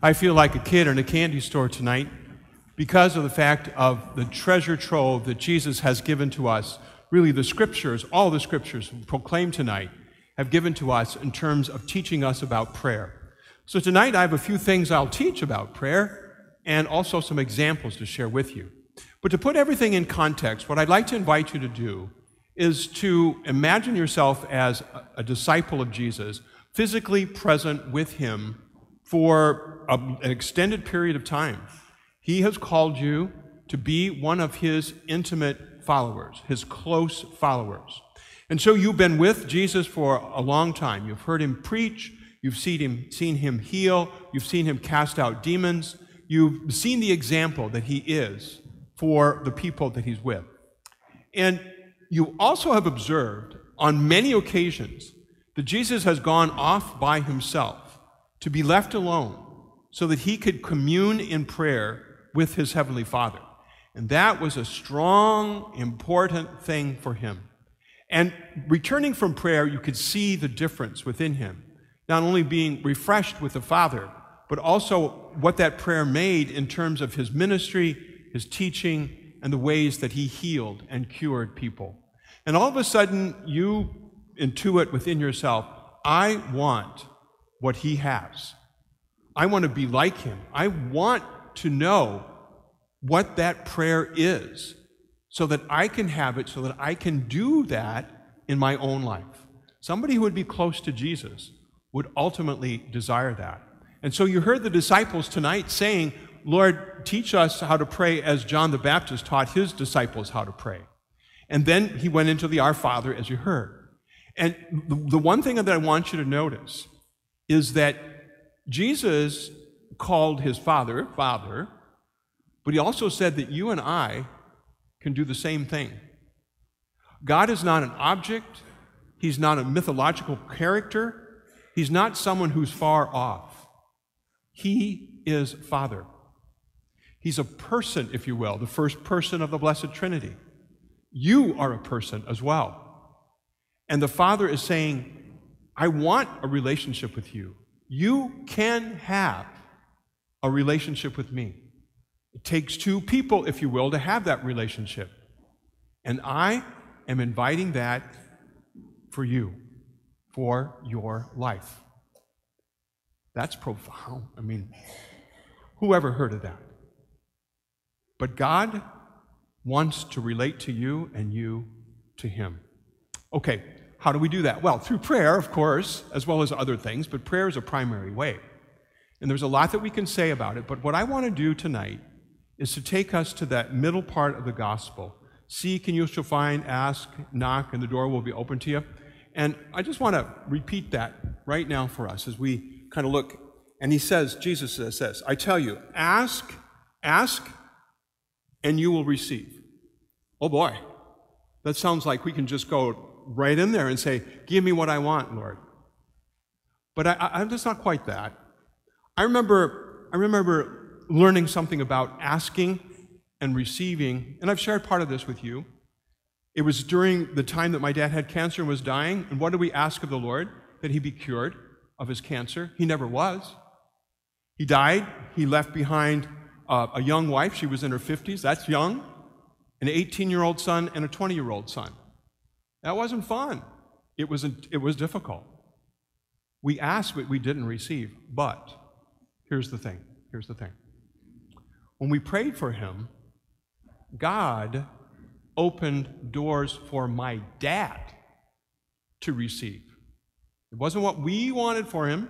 I feel like a kid in a candy store tonight because of the fact of the treasure trove that Jesus has given to us. Really, the scriptures, all the scriptures proclaimed tonight, have given to us in terms of teaching us about prayer. So, tonight I have a few things I'll teach about prayer and also some examples to share with you. But to put everything in context, what I'd like to invite you to do is to imagine yourself as a disciple of Jesus, physically present with him for a, an extended period of time. He has called you to be one of his intimate followers, his close followers. And so you've been with Jesus for a long time. You've heard him preach, you've seen him, seen him heal, you've seen him cast out demons, you've seen the example that he is for the people that he's with. And you also have observed on many occasions that Jesus has gone off by himself to be left alone so that he could commune in prayer with his heavenly Father. And that was a strong, important thing for him. And returning from prayer, you could see the difference within him, not only being refreshed with the Father, but also what that prayer made in terms of his ministry, his teaching, and the ways that he healed and cured people. And all of a sudden, you intuit within yourself, I want what he has. I want to be like him. I want to know what that prayer is so that I can have it, so that I can do that in my own life. Somebody who would be close to Jesus would ultimately desire that. And so you heard the disciples tonight saying, Lord, teach us how to pray as John the Baptist taught his disciples how to pray. And then he went into the Our Father, as you heard. And the one thing that I want you to notice is that Jesus called his Father, Father, but he also said that you and I can do the same thing. God is not an object, he's not a mythological character, he's not someone who's far off. He is Father. He's a person, if you will, the first person of the Blessed Trinity. You are a person as well. And the Father is saying, I want a relationship with you. You can have a relationship with me. It takes two people, if you will, to have that relationship. And I am inviting that for you, for your life. That's profound. I mean, whoever heard of that? But God wants to relate to you and you to Him. Okay, how do we do that? Well, through prayer, of course, as well as other things, but prayer is a primary way. And there's a lot that we can say about it, but what I want to do tonight is to take us to that middle part of the gospel. Seek and you shall find, ask, knock, and the door will be open to you. And I just want to repeat that right now for us as we kind of look. And he says, Jesus says I tell you, ask, ask, and you will receive. Oh boy, that sounds like we can just go right in there and say, Give me what I want, Lord. But I, am just not quite that. I remember, I remember learning something about asking and receiving, and I've shared part of this with you. It was during the time that my dad had cancer and was dying, and what did we ask of the Lord? That he be cured of his cancer. He never was. He died. He left behind uh, a young wife. She was in her 50s. That's young. An 18 year old son and a 20 year old son. That wasn't fun. It was, it was difficult. We asked, but we didn't receive. But here's the thing here's the thing. When we prayed for him, God opened doors for my dad to receive. It wasn't what we wanted for him,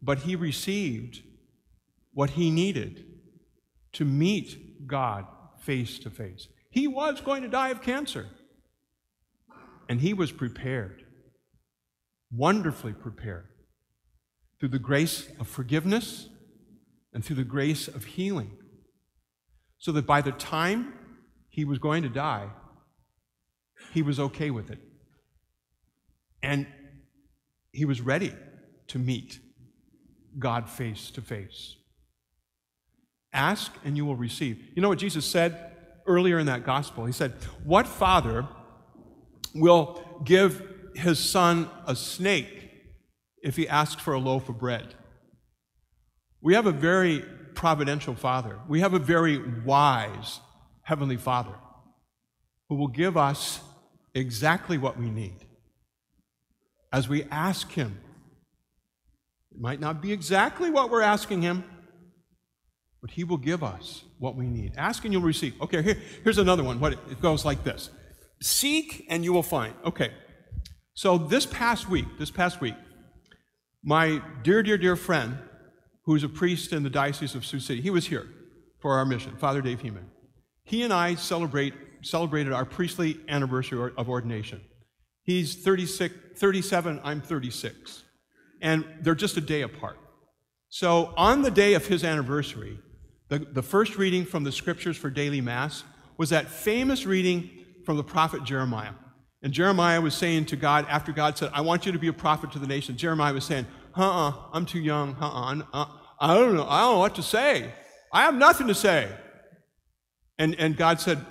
but he received what he needed to meet God face to face. He was going to die of cancer. And he was prepared, wonderfully prepared, through the grace of forgiveness and through the grace of healing. So that by the time he was going to die, he was okay with it. And he was ready to meet God face to face. Ask and you will receive. You know what Jesus said earlier in that gospel? He said, What father will give his son a snake if he asks for a loaf of bread. We have a very providential Father. We have a very wise Heavenly Father who will give us exactly what we need as we ask Him. It might not be exactly what we're asking Him, but He will give us what we need. Ask and you'll receive. Okay, here, here's another one. What it goes like this Seek and you will find. Okay, so this past week, this past week, my dear, dear, dear friend, who's a priest in the Diocese of Sioux City, he was here for our mission, Father Dave Heeman. He and I celebrate, celebrated our priestly anniversary of ordination. He's 36, 37, I'm 36. And they're just a day apart. So on the day of his anniversary, the, the first reading from the scriptures for daily mass was that famous reading from the prophet Jeremiah. And Jeremiah was saying to God, after God said, I want you to be a prophet to the nation, Jeremiah was saying, uh uh, I'm too young, uh uh, I don't know, I don't know what to say. I have nothing to say. And, and God said,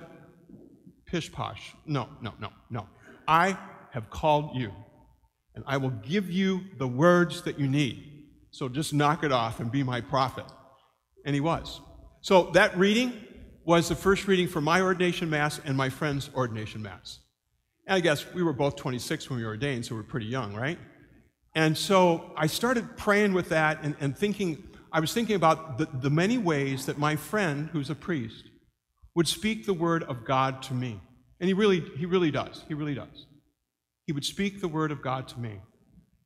pish posh. No, no, no, no. I have called you, and I will give you the words that you need. So just knock it off and be my prophet. And he was. So that reading was the first reading for my ordination mass and my friend's ordination mass. And I guess we were both 26 when we were ordained, so we are pretty young, right? And so I started praying with that and, and thinking, I was thinking about the, the many ways that my friend, who's a priest, would speak the word of God to me. And he really, he really does. He really does. He would speak the word of God to me,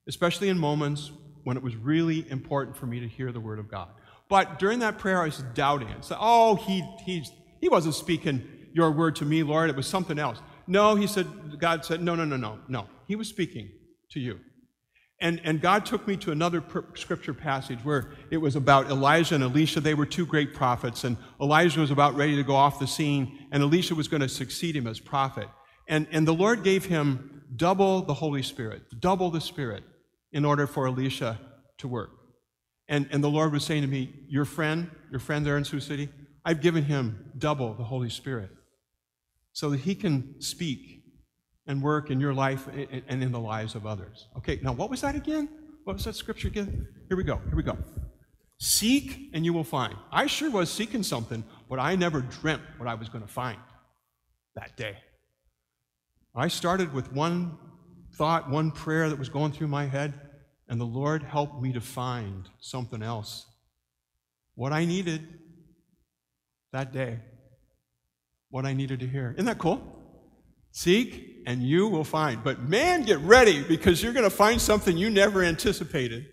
especially in moments when it was really important for me to hear the word of God. But during that prayer, I was doubting it. So, oh, he, he, he wasn't speaking your word to me, Lord. It was something else. No, he said, God said, no, no, no, no, no. He was speaking to you. And, and God took me to another scripture passage where it was about Elijah and Elisha. They were two great prophets, and Elijah was about ready to go off the scene, and Elisha was going to succeed him as prophet. And, and the Lord gave him double the Holy Spirit, double the Spirit, in order for Elisha to work. And, and the Lord was saying to me, Your friend, your friend there in Sioux City, I've given him double the Holy Spirit so that he can speak and work in your life and in the lives of others. Okay, now what was that again? What was that scripture again? Here we go, here we go. Seek and you will find. I sure was seeking something, but I never dreamt what I was going to find that day. I started with one thought, one prayer that was going through my head, and the Lord helped me to find something else. What I needed that day what I needed to hear. Isn't that cool? Seek and you will find. But man, get ready because you're going to find something you never anticipated.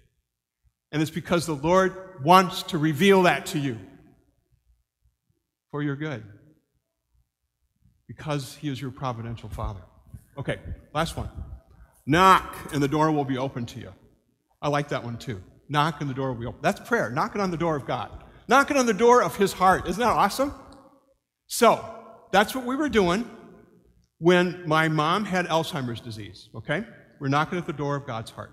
And it's because the Lord wants to reveal that to you for your good. Because He is your providential Father. Okay, last one. Knock and the door will be open to you. I like that one too. Knock the door be open. That's prayer. Knocking on the door of God. Knocking on the door of His heart. Isn't that awesome? So, that's what we were doing when my mom had Alzheimer's disease, okay? We're knocking at the door of God's heart.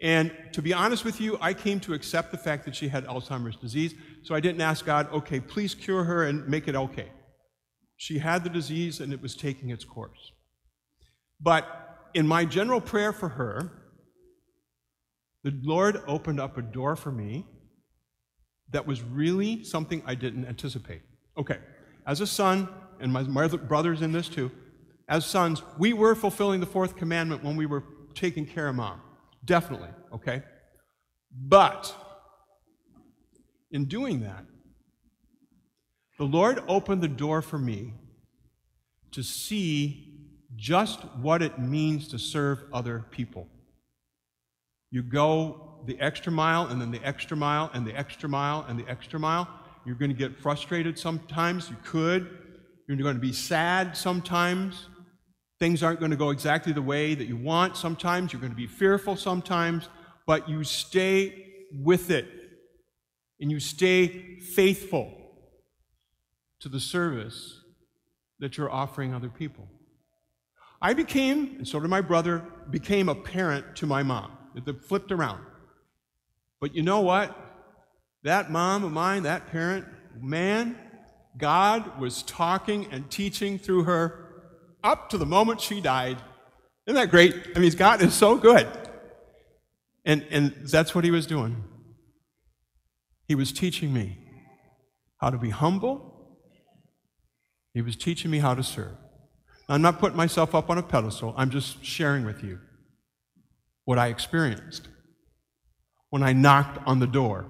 And to be honest with you, I came to accept the fact that she had Alzheimer's disease, so I didn't ask God, okay, please cure her and make it okay. She had the disease and it was taking its course. But in my general prayer for her, the Lord opened up a door for me that was really something I didn't anticipate. Okay, as a son, and my brothers in this too, as sons, we were fulfilling the fourth commandment when we were taking care of mom. Definitely, okay? But in doing that, the Lord opened the door for me to see just what it means to serve other people. You go the extra mile, and then the extra mile, and the extra mile, and the extra mile. You're going to get frustrated sometimes. You could. You're going to be sad sometimes. Things aren't going to go exactly the way that you want sometimes. You're going to be fearful sometimes, but you stay with it and you stay faithful to the service that you're offering other people. I became, and so did my brother, became a parent to my mom. It flipped around. But you know what? That mom of mine, that parent, man, God was talking and teaching through her up to the moment she died. Isn't that great? I mean, God is so good. And, and that's what he was doing. He was teaching me how to be humble. He was teaching me how to serve. I'm not putting myself up on a pedestal, I'm just sharing with you what I experienced when I knocked on the door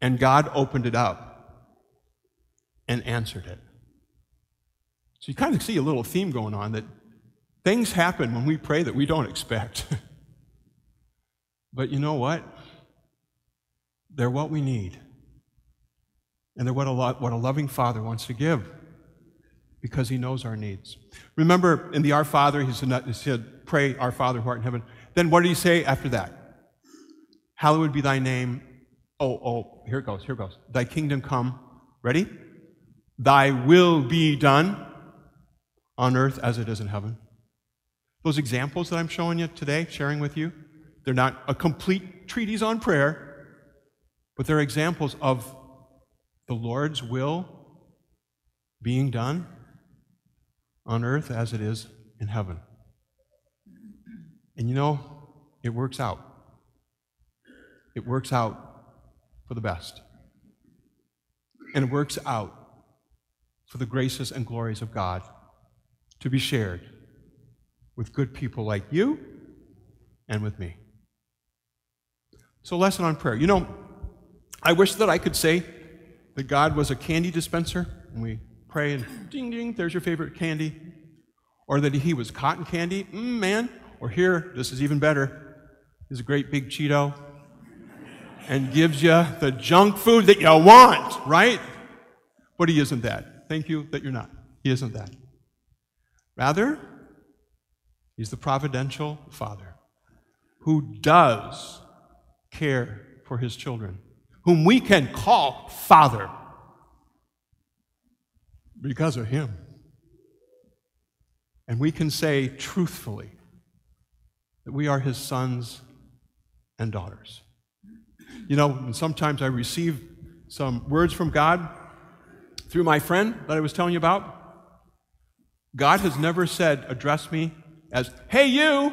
and God opened it up and answered it. So you kind of see a little theme going on that things happen when we pray that we don't expect. but you know what? They're what we need. And they're what a, lo- what a loving father wants to give because he knows our needs. Remember in the Our Father, he said, he said, Pray, Our Father who art in heaven. Then what did he say after that? Hallowed be thy name. Oh, oh, here it goes, here it goes. Thy kingdom come. Ready? Thy will be done on earth as it is in heaven. Those examples that I'm showing you today, sharing with you, they're not a complete treatise on prayer, but they're examples of the Lord's will being done on earth as it is in heaven. And you know, it works out. It works out for the best. And it works out for the graces and glories of God to be shared with good people like you and with me. So, lesson on prayer. You know, I wish that I could say that God was a candy dispenser and we pray and ding ding, there's your favorite candy. Or that he was cotton candy, mm, man. Or here, this is even better, is a great big Cheeto and gives you the junk food that you want, right? But he isn't that. Thank you that you're not. He isn't that. Rather, he's the providential father who does care for his children, whom we can call father because of him. And we can say truthfully that we are his sons and daughters. You know, sometimes I receive some words from God through my friend that I was telling you about. God has never said, address me as, hey, you,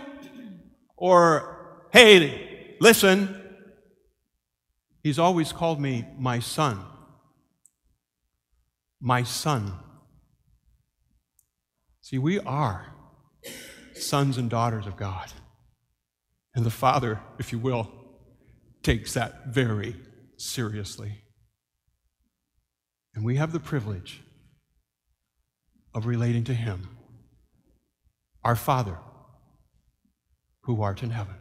or hey, listen. He's always called me my son. My son. See, we are sons and daughters of God. And the Father, if you will, takes that very seriously. And we have the privilege of relating to Him, our Father, who art in heaven.